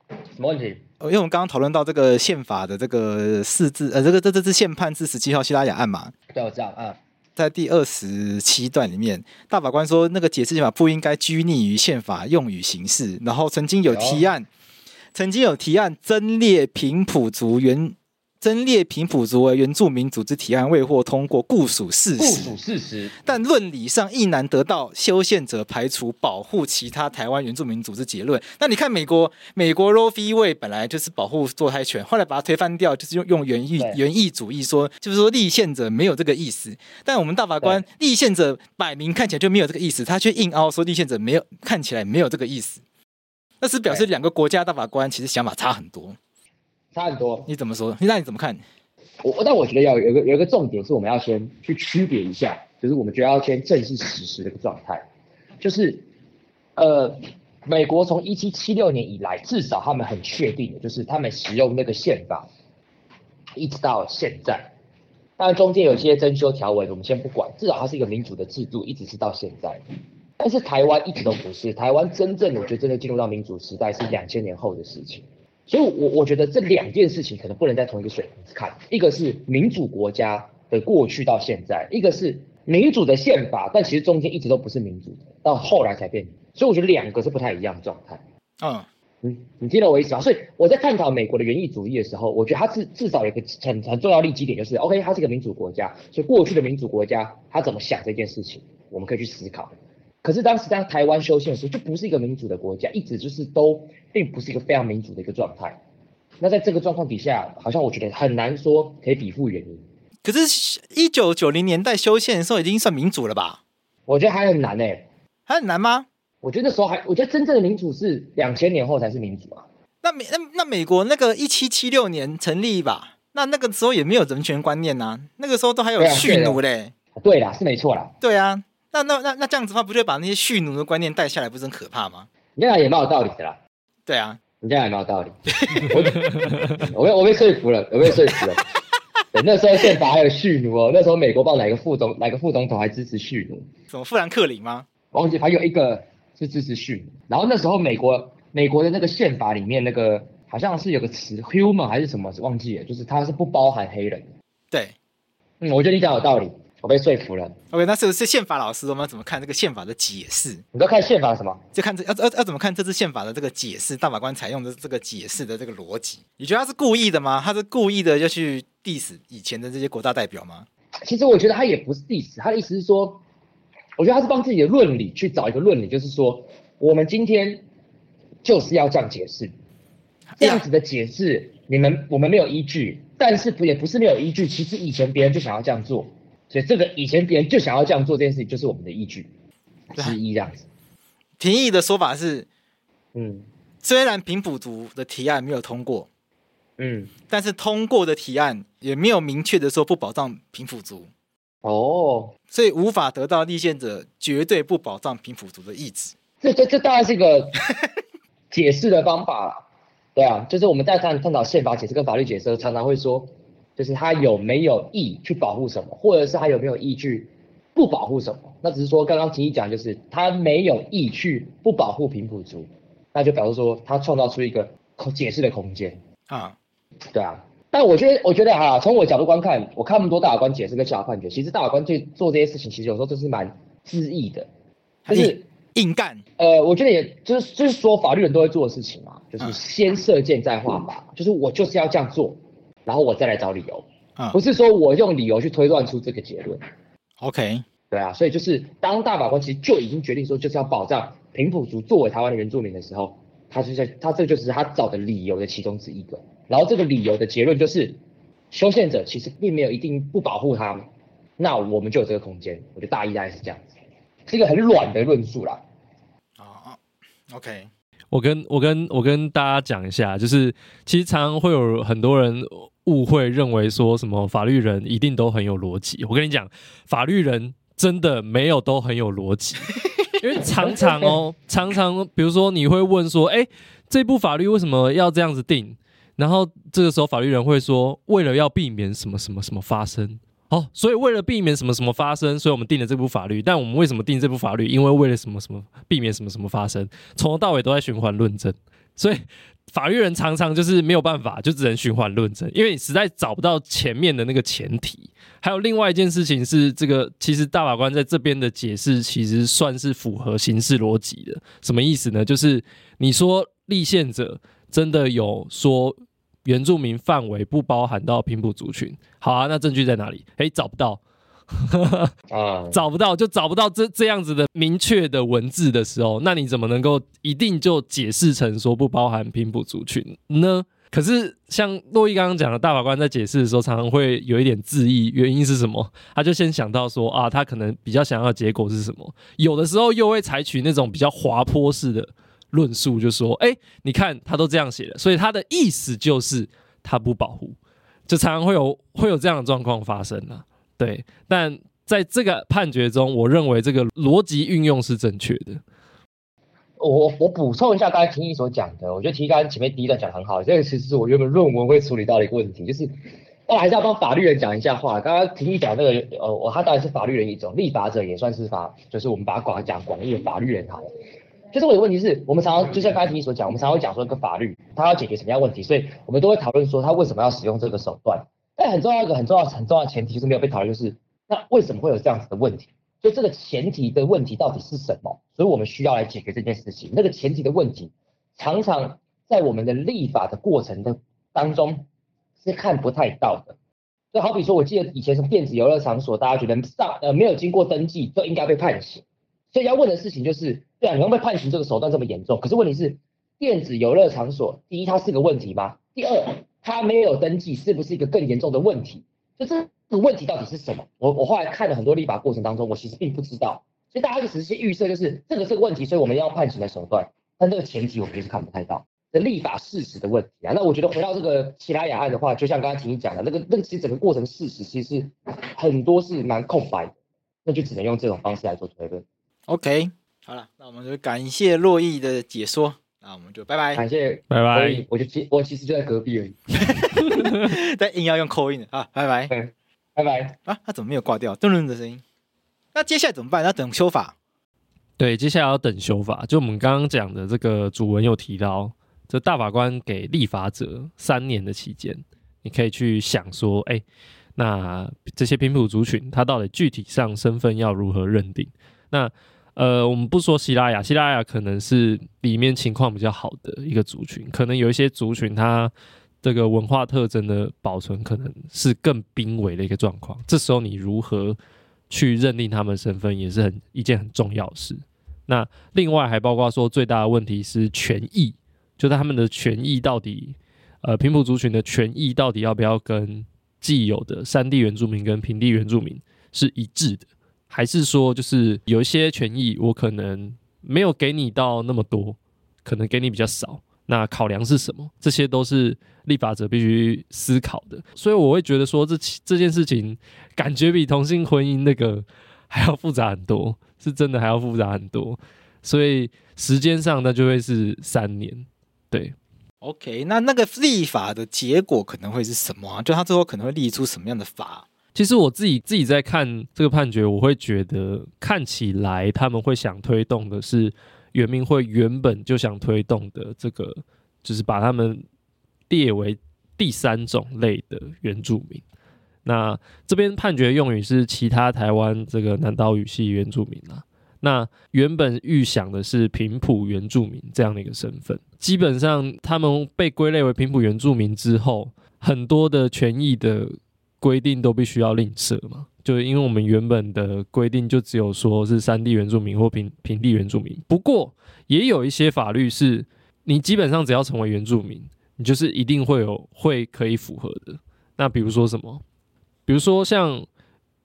什么问题？因为我们刚刚讨论到这个宪法的这个四字，呃，这个这这支宪判字十七号西拉雅案嘛。对，我知道啊。在第二十七段里面，大法官说那个解释宪法不应该拘泥于宪法用语形式，然后曾经有提案，曾经有提案增列平埔族原增列平埔族为原住民组织提案未获通过，固属事实。固属事实。但论理上亦难得到修宪者排除保护其他台湾原住民组织结论。那你看美国，美国 Roe v. Wade 本来就是保护堕胎权，后来把它推翻掉，就是用用原意原意主义说，就是说立宪者没有这个意思。但我们大法官立宪者摆明看起来就没有这个意思，他却硬凹说立宪者没有看起来没有这个意思，那是表示两个国家大法官其实想法差很多。差很多，你怎么说？那你怎么看？我但我觉得要有一个有一个重点是，我们要先去区别一下，就是我们觉得要先正视事实的一个状态，就是呃，美国从一七七六年以来，至少他们很确定的就是他们使用那个宪法，一直到现在，当然中间有些增修条文，我们先不管，至少它是一个民主的制度，一直是到现在。但是台湾一直都不是，台湾真正我觉得真的进入到民主时代是两千年后的事情。所以我，我我觉得这两件事情可能不能在同一个水平看。一个是民主国家的过去到现在，一个是民主的宪法，但其实中间一直都不是民主的，到后来才变。所以，我觉得两个是不太一样的状态。嗯，你你听懂我意思吗？所以我在探讨美国的原意主义的时候，我觉得它至至少有一个很很重要立基点，就是 OK，它是一个民主国家，所以过去的民主国家它怎么想这件事情，我们可以去思考。可是当时在台湾修宪的时候，就不是一个民主的国家，一直就是都并不是一个非常民主的一个状态。那在这个状况底下，好像我觉得很难说可以比附原因。可是，一九九零年代修宪的时候已经算民主了吧？我觉得还很难诶、欸，还很难吗？我觉得那时候还，我觉得真正的民主是两千年后才是民主啊。那美那那美国那个一七七六年成立吧？那那个时候也没有人权观念呐、啊，那个时候都还有蓄奴嘞。对啦，是没错啦。对啊。那那那那这样子的话，不就把那些蓄奴的观念带下来，不是很可怕吗？你这样也蛮有道理的啦。对啊，你这样也蛮有道理。我被我被说服了，我被说服了。对，那时候宪法还有蓄奴哦，那时候美国报哪个副总哪个副总统还支持蓄奴？什么富兰克林吗？忘记还有一个是支持蓄奴。然后那时候美国美国的那个宪法里面那个好像是有个词 human 还是什么忘记了，就是它是不包含黑人。对，嗯，我觉得你讲有道理。我被说服了。OK，那是不是宪法老师？我们要怎么看这个宪法的解释？你都看宪法什么？就看这要要要怎么看这次宪法的这个解释？大法官采用的这个解释的这个逻辑，你觉得他是故意的吗？他是故意的要去 diss 以前的这些国大代表吗？其实我觉得他也不是 diss，他的意思是说，我觉得他是帮自己的论理去找一个论理，就是说，我们今天就是要这样解释，这样子的解释，你们我们没有依据，但是不也不是没有依据，其实以前别人就想要这样做。所以这个以前别人就想要这样做这件事情，就是我们的依据之一这样子。廷义的说法是，嗯，虽然平埔族的提案没有通过，嗯，但是通过的提案也没有明确的说不保障平埔族。哦，所以无法得到立宪者绝对不保障平埔族的意志。这这这当然是一个解释的方法啦。对啊，就是我们在探探讨宪法解释跟法律解释，常常会说。就是他有没有意去保护什么，或者是他有没有意去不保护什么？那只是说刚刚廷义讲，就是他没有意去不保护平埔族，那就表示说他创造出一个解释的空间啊。对啊，但我觉得，我觉得哈，从我角度观看，我看那么多大法官解释跟小法判决，其实大法官去做这些事情，其实有时候就是蛮恣意的，就是硬干。呃，我觉得也就是就是说法律人都会做的事情嘛，就是先射箭再画靶，就是我就是要这样做。然后我再来找理由，啊，不是说我用理由去推断出这个结论。OK，对啊，所以就是当大法官其实就已经决定说就是要保障平埔族作为台湾的原住民的时候，他就在他这就是他找的理由的其中之一个。然后这个理由的结论就是，修宪者其实并没有一定不保护他们，那我们就有这个空间。我觉得大意大概是这样子，是一个很软的论述啦。啊，OK。我跟我跟我跟大家讲一下，就是其实常常会有很多人误会认为说什么法律人一定都很有逻辑。我跟你讲，法律人真的没有都很有逻辑，因为常常哦，常常比如说你会问说，哎，这部法律为什么要这样子定？然后这个时候法律人会说，为了要避免什么什么什么发生。哦，所以为了避免什么什么发生，所以我们定了这部法律。但我们为什么定这部法律？因为为了什么什么避免什么什么发生，从头到尾都在循环论证。所以法律人常常就是没有办法，就只能循环论证，因为你实在找不到前面的那个前提。还有另外一件事情是，这个其实大法官在这边的解释其实算是符合刑事逻辑的。什么意思呢？就是你说立宪者真的有说。原住民范围不包含到平埔族群。好啊，那证据在哪里？诶，找不到。啊，找不到就找不到这这样子的明确的文字的时候，那你怎么能够一定就解释成说不包含平埔族群呢？可是像洛伊刚刚讲的，大法官在解释的时候，常常会有一点质疑，原因是什么？他就先想到说啊，他可能比较想要的结果是什么？有的时候又会采取那种比较滑坡式的论述，就说，哎，你看他都这样写了，所以他的意思就是他不保护，就常常会有会有这样的状况发生啊。对，但在这个判决中，我认为这个逻辑运用是正确的。我我补充一下刚才廷义所讲的，我觉得廷义刚前面第一段讲得很好，这个其实是我原本论文会处理到的一个问题，就是我还是要帮法律人讲一下话。刚刚廷义讲那个，呃，他当然是法律人一种，立法者也算是法，就是我们把它广讲广义的法律人好了。就是我的问题是我们常常就像刚才廷义所讲，我们常常会讲说一个法律它要解决什么样问题，所以我们都会讨论说它为什么要使用这个手段。但很重要一个很重要很重要的前提就是没有被讨论，就是那为什么会有这样子的问题？所以这个前提的问题到底是什么？所以我们需要来解决这件事情。那个前提的问题，常常在我们的立法的过程的当中是看不太到的。就好比说，我记得以前什么电子游乐场所，大家觉得上呃没有经过登记就应该被判刑。所以要问的事情就是，对啊，你会不会判刑这个手段这么严重？可是问题是，电子游乐场所第一它是个问题吗？第二，它没有登记是不是一个更严重的问题？就这个问题到底是什么？我我后来看了很多立法过程当中，我其实并不知道，所以大家就只是预设，就是这个是个问题，所以我们要判刑的手段。但这个前提我们就是看不太到这立法事实的问题啊。那我觉得回到这个西拉雅案的话，就像刚刚婷婷讲的，那个那个其实整个过程事实其实很多是蛮空白的，那就只能用这种方式来做推论。OK，好了，那我们就感谢洛毅的解说。那我们就拜拜，感谢，拜拜。我就其我其实就在隔壁而已，但硬要用 call in 啊，拜拜，拜拜啊，他怎么没有挂掉？噔噔的声音。那接下来怎么办？要等修法。对，接下来要等修法。就我们刚刚讲的这个主文有提到，这大法官给立法者三年的期间，你可以去想说，哎，那这些平埔族群，他到底具体上身份要如何认定？那呃，我们不说西拉雅，西拉雅可能是里面情况比较好的一个族群，可能有一些族群它这个文化特征的保存可能是更濒危的一个状况。这时候你如何去认定他们身份，也是很一件很重要的事。那另外还包括说，最大的问题是权益，就是他们的权益到底，呃，平埔族群的权益到底要不要跟既有的山地原住民跟平地原住民是一致的？还是说，就是有一些权益，我可能没有给你到那么多，可能给你比较少。那考量是什么？这些都是立法者必须思考的。所以我会觉得说这，这件事情感觉比同性婚姻那个还要复杂很多，是真的还要复杂很多。所以时间上那就会是三年。对，OK，那那个立法的结果可能会是什么啊？就他最后可能会立出什么样的法？其实我自己自己在看这个判决，我会觉得看起来他们会想推动的是原民会原本就想推动的这个，就是把他们列为第三种类的原住民。那这边判决用语是其他台湾这个南岛语系原住民啊。那原本预想的是平埔原住民这样的一个身份，基本上他们被归类为平埔原住民之后，很多的权益的。规定都必须要另设嘛？就是因为我们原本的规定就只有说是山地原住民或平平地原住民。不过也有一些法律是，你基本上只要成为原住民，你就是一定会有会可以符合的。那比如说什么？比如说像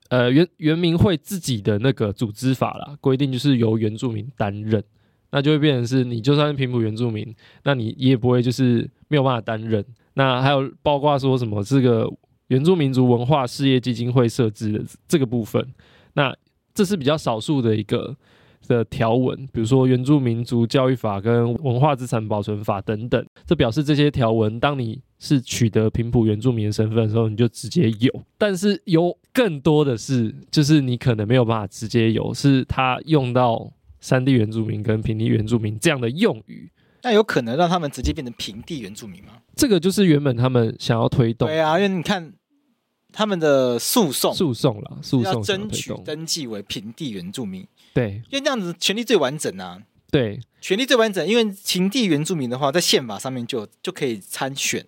呃原原民会自己的那个组织法啦，规定就是由原住民担任，那就会变成是你就算是平埔原住民，那你也不会就是没有办法担任。那还有包括说什么这个。原住民族文化事业基金会设置的这个部分，那这是比较少数的一个的条文，比如说原住民族教育法跟文化资产保存法等等，这表示这些条文，当你是取得平埔原住民的身份的时候，你就直接有。但是有更多的是，就是你可能没有办法直接有，是他用到山地原住民跟平地原住民这样的用语。那有可能让他们直接变成平地原住民吗？这个就是原本他们想要推动。对啊，因为你看他们的诉讼，诉讼了，诉讼要争取登记为平地原住民。对，因为这样子权利最完整啊。对，权利最完整，因为平地原住民的话，在宪法上面就就可以参选，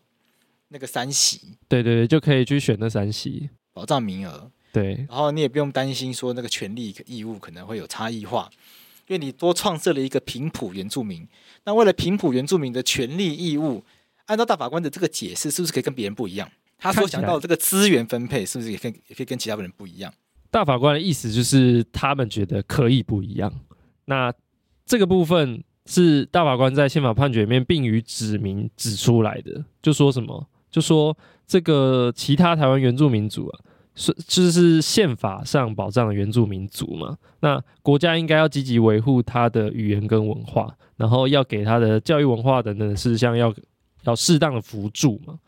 那个三席，对对对，就可以去选那三席保障名额。对，然后你也不用担心说那个权利义务可能会有差异化，因为你多创设了一个平埔原住民。那为了平埔原住民的权利义务，按照大法官的这个解释，是不是可以跟别人不一样？他所想到的这个资源分配，是不是也可以也可以跟其他人不一样？大法官的意思就是他们觉得可以不一样。那这个部分是大法官在宪法判决里面并予指明指出来的，就说什么？就说这个其他台湾原住民族啊，是就是宪法上保障的原住民族嘛。那国家应该要积极维护他的语言跟文化，然后要给他的教育文化等等的事项要要适当的扶助嘛。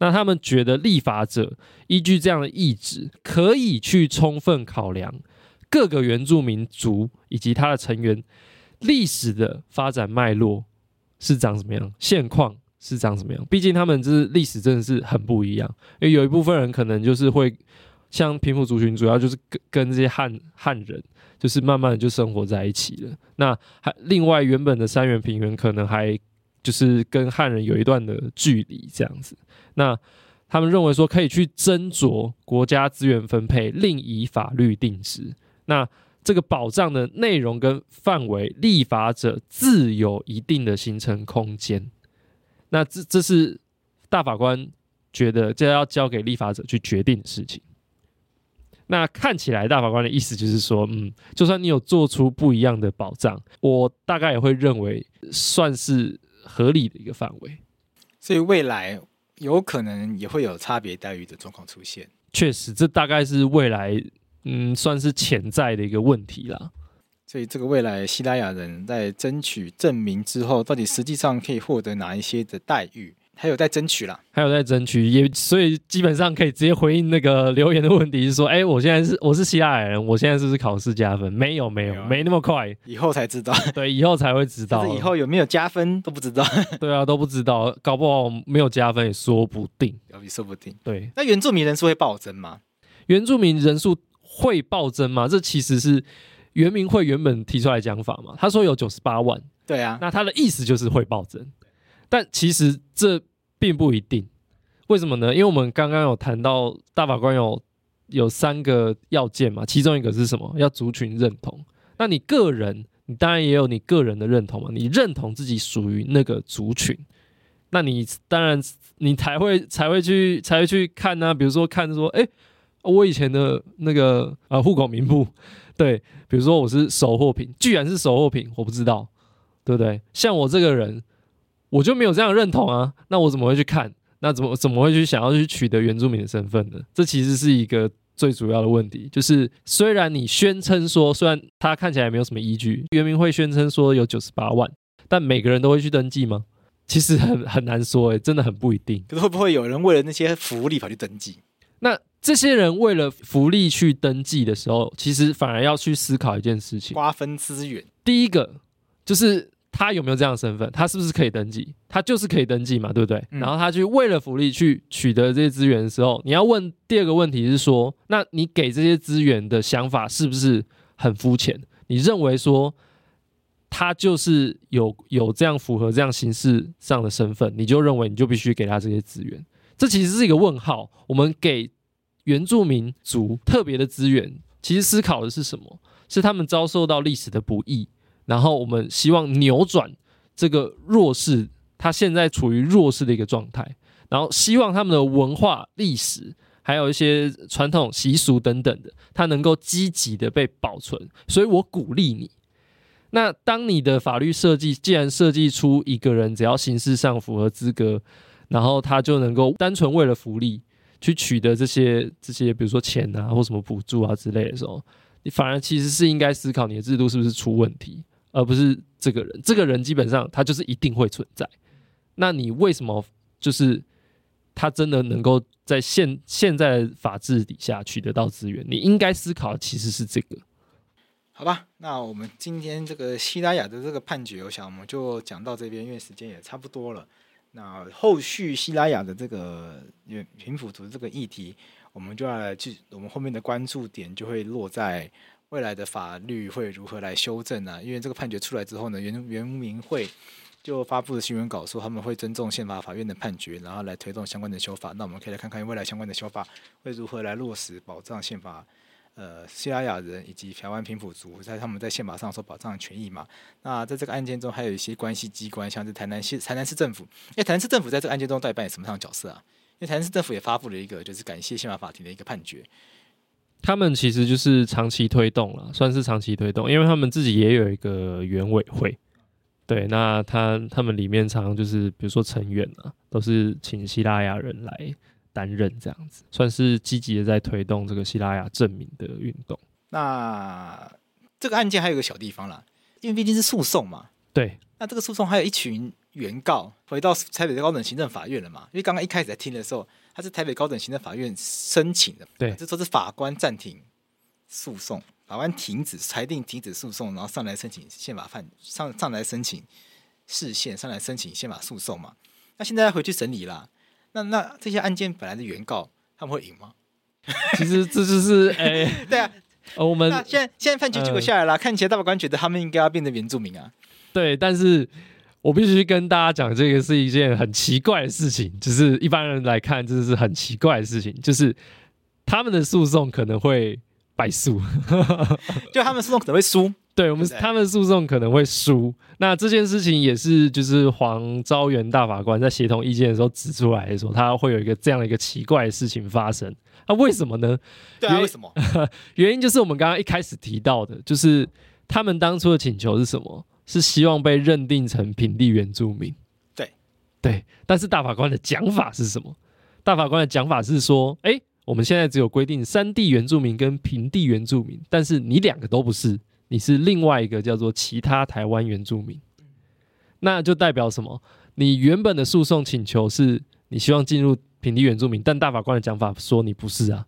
那他们觉得立法者依据这样的意志，可以去充分考量各个原住民族以及他的成员历史的发展脉络是长什么样，现况是长什么样。毕竟他们就是历史真的是很不一样，因为有一部分人可能就是会像平埔族群，主要就是跟跟这些汉汉人，就是慢慢的就生活在一起了。那还另外原本的三原平原可能还。就是跟汉人有一段的距离，这样子。那他们认为说可以去斟酌国家资源分配，另以法律定之。那这个保障的内容跟范围，立法者自有一定的形成空间。那这这是大法官觉得这要交给立法者去决定的事情。那看起来大法官的意思就是说，嗯，就算你有做出不一样的保障，我大概也会认为算是。合理的一个范围，所以未来有可能也会有差别待遇的状况出现。确实，这大概是未来嗯，算是潜在的一个问题啦。所以，这个未来西拉雅人在争取证明之后，到底实际上可以获得哪一些的待遇？还有在争取啦，还有在争取，也所以基本上可以直接回应那个留言的问题，是说，哎、欸，我现在是我是希腊人，我现在是不是考试加分？没有，没有，没，有没那么快，以后才知道。对，以后才会知道。以后有没有加分都不知道。对啊，都不知道，搞不好没有加分也说不定，也说不定。对，那原住民人数会暴增吗？原住民人数会暴增吗？这其实是原民会原本提出来讲法嘛。他说有九十八万，对啊，那他的意思就是会暴增，但其实这。并不一定，为什么呢？因为我们刚刚有谈到大法官有有三个要件嘛，其中一个是什么？要族群认同。那你个人，你当然也有你个人的认同嘛，你认同自己属于那个族群，那你当然你才会才会去才会去看呢、比如说看说，哎，我以前的那个啊户口名簿，对，比如说我是收货品，居然是收货品，我不知道，对不对？像我这个人。我就没有这样认同啊，那我怎么会去看？那怎么怎么会去想要去取得原住民的身份呢？这其实是一个最主要的问题。就是虽然你宣称说，虽然他看起来没有什么依据，原民会宣称说有九十八万，但每个人都会去登记吗？其实很很难说，诶，真的很不一定。可是会不会有人为了那些福利跑去登记？那这些人为了福利去登记的时候，其实反而要去思考一件事情：瓜分资源。第一个就是。他有没有这样的身份？他是不是可以登记？他就是可以登记嘛，对不对？嗯、然后他去为了福利去取得这些资源的时候，你要问第二个问题是说，那你给这些资源的想法是不是很肤浅？你认为说他就是有有这样符合这样形式上的身份，你就认为你就必须给他这些资源？这其实是一个问号。我们给原住民族特别的资源，其实思考的是什么？是他们遭受到历史的不义。然后我们希望扭转这个弱势，他现在处于弱势的一个状态。然后希望他们的文化、历史，还有一些传统习俗等等的，它能够积极的被保存。所以我鼓励你。那当你的法律设计既然设计出一个人只要形式上符合资格，然后他就能够单纯为了福利去取得这些这些，比如说钱啊或什么补助啊之类的时候，你反而其实是应该思考你的制度是不是出问题。而不是这个人，这个人基本上他就是一定会存在。那你为什么就是他真的能够在现现在的法治底下取得到资源？你应该思考其实是这个。好吧，那我们今天这个西拉雅的这个判决，我想我们就讲到这边，因为时间也差不多了。那后续西拉雅的这个平埔族这个议题，我们就要去，我们后面的关注点就会落在。未来的法律会如何来修正呢？因为这个判决出来之后呢，原原民会就发布了新闻稿说他们会尊重宪法法院的判决，然后来推动相关的修法。那我们可以来看看未来相关的修法会如何来落实保障宪法。呃，西拉雅人以及台湾平埔族在他们在宪法上所保障的权益嘛。那在这个案件中，还有一些关系机关，像是台南市台南市政府。因为台南市政府在这个案件中到底扮演什么样的角色啊？因为台南市政府也发布了一个就是感谢宪法法庭的一个判决。他们其实就是长期推动了，算是长期推动，因为他们自己也有一个原委会。对，那他他们里面常常就是比如说成员啊，都是请希腊雅人来。担任这样子，算是积极的在推动这个希腊雅证明的运动。那这个案件还有一个小地方啦，因为毕竟是诉讼嘛。对。那这个诉讼还有一群原告回到台北的高等行政法院了嘛？因为刚刚一开始在听的时候，他是台北高等行政法院申请的。对。这都是法官暂停诉讼，法官停止裁定停止诉讼，然后上来申请宪法判上上来申请释宪，上来申请宪法诉讼嘛。那现在要回去审理啦。那那这些案件本来的原告他们会赢吗？其实这就是哎，欸、对啊，我们现在现在判决结果下来了，呃、看起来大法官觉得他们应该要变成原住民啊。对，但是我必须跟大家讲，这个是一件很奇怪的事情，就是一般人来看，这是很奇怪的事情，就是他们的诉讼可能会败诉，就他们诉讼可能会输。对我们，他们诉讼可能会输。那这件事情也是，就是黄昭元大法官在协同意见的时候指出来说，他会有一个这样的一个奇怪的事情发生。那为什么呢？对啊，为什么？原因就是我们刚刚一开始提到的，就是他们当初的请求是什么？是希望被认定成平地原住民。对对，但是大法官的讲法是什么？大法官的讲法是说，哎，我们现在只有规定山地原住民跟平地原住民，但是你两个都不是。你是另外一个叫做其他台湾原住民，那就代表什么？你原本的诉讼请求是你希望进入平地原住民，但大法官的讲法说你不是啊。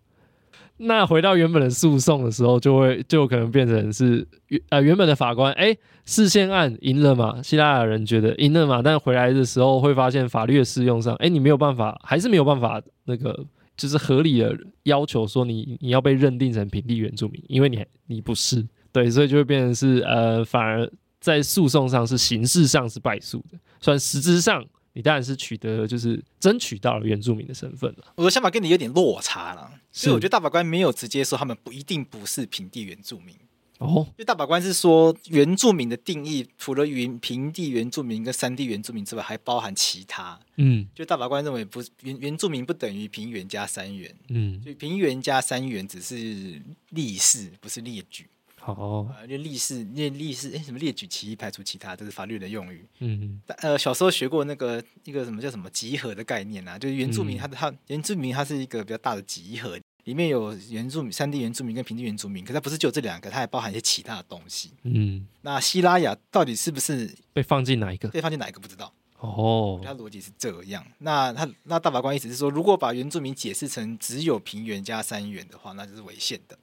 那回到原本的诉讼的时候，就会就可能变成是原呃原本的法官哎，事先案赢了嘛，希腊人觉得赢了嘛，但回来的时候会发现法律的适用上，哎，你没有办法，还是没有办法那个就是合理的要求说你你要被认定成平地原住民，因为你你不是。对，所以就会变成是呃，反而在诉讼上是形式上是败诉的，虽然实质上你当然是取得了就是争取到了原住民的身份了。我的想法跟你有点落差了，所以我觉得大法官没有直接说他们不一定不是平地原住民哦，因为大法官是说原住民的定义除了原平地原住民跟山地原住民之外，还包含其他。嗯，就大法官认为不原原住民不等于平原加山原，嗯，所以平原加山原只是例示，不是列举。好、哦，就历史，列历史，哎，什么列举其一，排除其他，这是法律的用语。嗯，呃，小时候学过那个一个什么叫什么集合的概念啊，就是原住民他，他、嗯、他原住民，它是一个比较大的集合，里面有原住民、山地原住民跟平地原住民，可它不是只有这两个，它还包含一些其他的东西。嗯，那希拉雅到底是不是被放进哪一个？被放进哪一个不知道。哦，它逻辑是这样。那他那大法官意思是说，如果把原住民解释成只有平原加山原的话，那就是违宪的。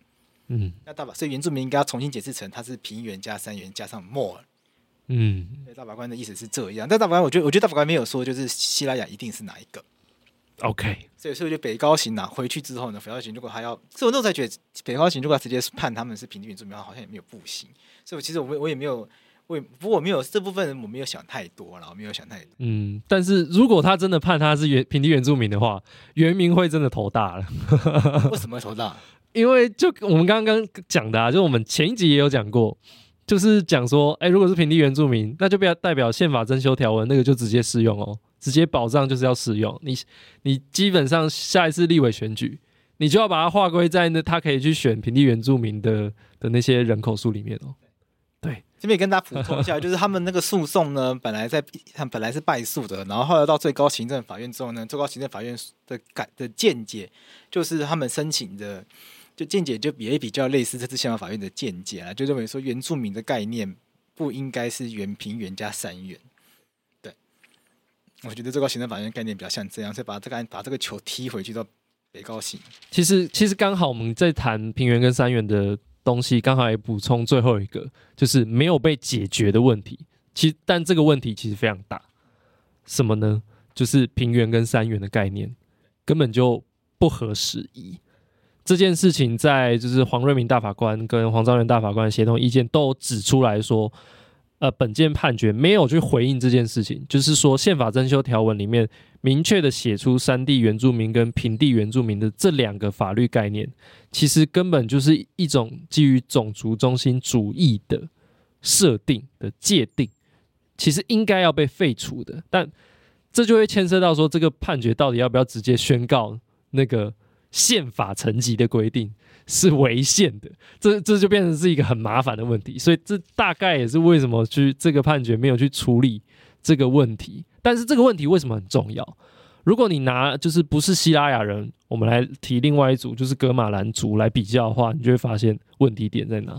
嗯，那大法所以原住民应该要重新解释成它是平原加山原加上 more。嗯，大法官的意思是这样，但大法官我觉得我觉得大法官没有说就是希拉雅一定是哪一个。OK，所以所以我觉得北高行拿回去之后呢，北高行如果还要，所以我那时候才觉得北高行如果要直接判他们是平地原住民，好像也没有不行。所以我其实我我也没有，我也不过我没有这部分人我没有想太多，了，我没有想太多。嗯，但是如果他真的判他是原平地原住民的话，原民会真的头大了。为什么会头大？因为就我们刚刚讲的啊，就我们前一集也有讲过，就是讲说，哎，如果是平地原住民，那就不要代表宪法增修条文那个就直接适用哦，直接保障就是要适用。你你基本上下一次立委选举，你就要把它划归在那他可以去选平地原住民的的那些人口数里面哦。对，这边也跟大家补充一下，就是他们那个诉讼呢，本来在他本来是败诉的，然后后来到最高行政法院之后呢，最高行政法院的改的见解就是他们申请的。就见解就也比较类似这次宪法法院的见解啊，就认为说原住民的概念不应该是原平原加三原。对，我觉得最高行政法院概念比较像这样，所以把这个把这个球踢回去到北高行。其实其实刚好我们在谈平原跟三原的东西，刚好也补充最后一个，就是没有被解决的问题。其实但这个问题其实非常大，什么呢？就是平原跟三原的概念根本就不合时宜。这件事情在就是黄瑞明大法官跟黄昭元大法官协同意见都指出来说，呃，本件判决没有去回应这件事情，就是说宪法增修条文里面明确的写出山地原住民跟平地原住民的这两个法律概念，其实根本就是一种基于种族中心主义的设定的界定，其实应该要被废除的。但这就会牵涉到说，这个判决到底要不要直接宣告那个宪法层级的规定？是违宪的，这这就变成是一个很麻烦的问题，所以这大概也是为什么去这个判决没有去处理这个问题。但是这个问题为什么很重要？如果你拿就是不是西拉雅人，我们来提另外一组就是格马兰族来比较的话，你就会发现问题点在哪？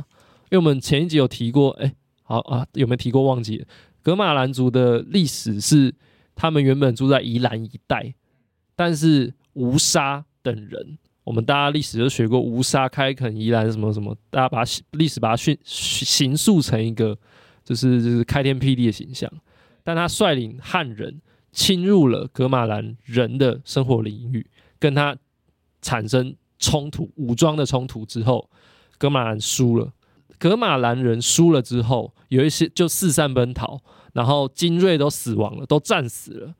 因为我们前一集有提过，哎，好啊，有没有提过？忘记了。噶玛兰族的历史是他们原本住在宜兰一带，但是吴沙等人。我们大家历史都学过吴沙开垦宜兰什么什么，大家把历史把它训形塑成一个就是就是开天辟地的形象。但他率领汉人侵入了噶玛兰人的生活领域，跟他产生冲突，武装的冲突之后，噶玛兰输了。噶玛兰人输了之后，有一些就四散奔逃，然后精锐都死亡了，都战死了。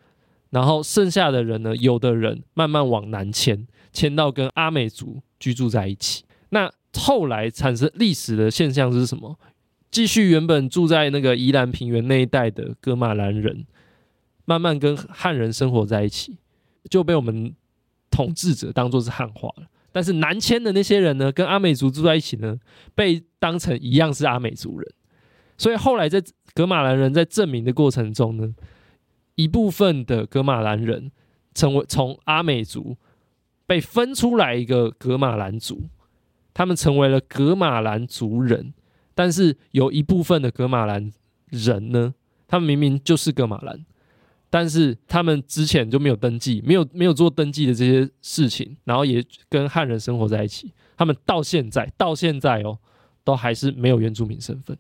然后剩下的人呢，有的人慢慢往南迁。迁到跟阿美族居住在一起，那后来产生历史的现象是什么？继续原本住在那个宜兰平原那一带的噶玛兰人，慢慢跟汉人生活在一起，就被我们统治者当作是汉化了。但是南迁的那些人呢，跟阿美族住在一起呢，被当成一样是阿美族人。所以后来在噶玛兰人在证明的过程中呢，一部分的格马兰人成为从阿美族。被分出来一个格马兰族，他们成为了格马兰族人，但是有一部分的格马兰人呢，他们明明就是格马兰，但是他们之前就没有登记，没有没有做登记的这些事情，然后也跟汉人生活在一起，他们到现在到现在哦，都还是没有原住民身份。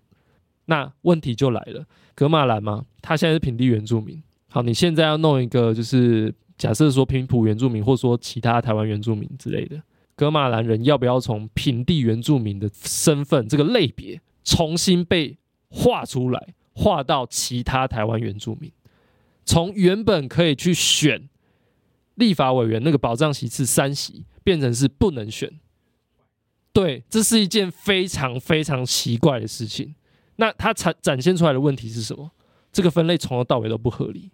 那问题就来了，格马兰吗？他现在是平地原住民。好，你现在要弄一个就是。假设说平埔原住民，或说其他台湾原住民之类的，噶玛兰人要不要从平地原住民的身份这个类别重新被划出来，划到其他台湾原住民？从原本可以去选立法委员那个保障席次三席，变成是不能选。对，这是一件非常非常奇怪的事情。那它展展现出来的问题是什么？这个分类从头到尾都不合理。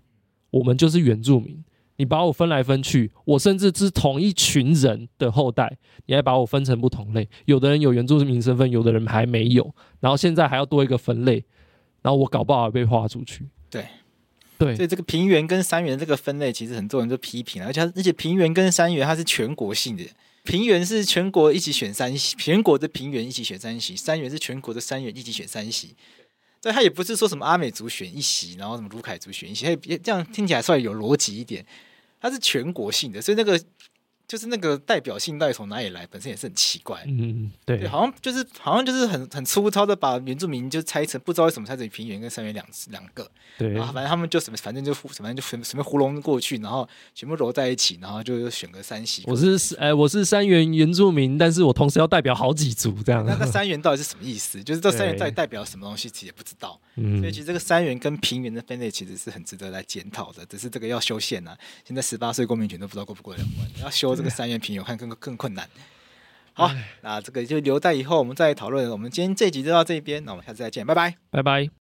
我们就是原住民。你把我分来分去，我甚至是同一群人的后代，你还把我分成不同类。有的人有原住民身份，有的人还没有。然后现在还要多一个分类，然后我搞不好被划出去。对，对，所以这个平原跟山原这个分类，其实很多人都批评，而且而且平原跟山原它是全国性的，平原是全国一起选三席，全国的平原一起选三席，山原是全国的山原一起选三席。对他也不是说什么阿美族选一席，然后什么卢凯族选一席，他也这样听起来稍微有逻辑一点。他是全国性的，所以那个。就是那个代表性到底从哪里来，本身也是很奇怪。嗯，对，对，好像就是好像就是很很粗糙的把原住民就拆成，不知道为什么拆成平原跟山原两两个。对，然后反正他们就什么，反正就反正就什么什么糊弄过去，然后全部揉在一起，然后就选个三席。我是哎，我是山原原住民，但是我同时要代表好几族这样。那那山原到底是什么意思？就是这山原到底代表什么东西，其实也不知道。嗯，所以其实这个山原跟平原的分类其实是很值得来检讨的，只是这个要修宪啊。现在十八岁公民权都不知道过不过两关，要修。这个三元平有看更更困难。好，那这个就留在以后我们再讨论。我们今天这集就到这边，那我们下次再见，拜拜，拜拜。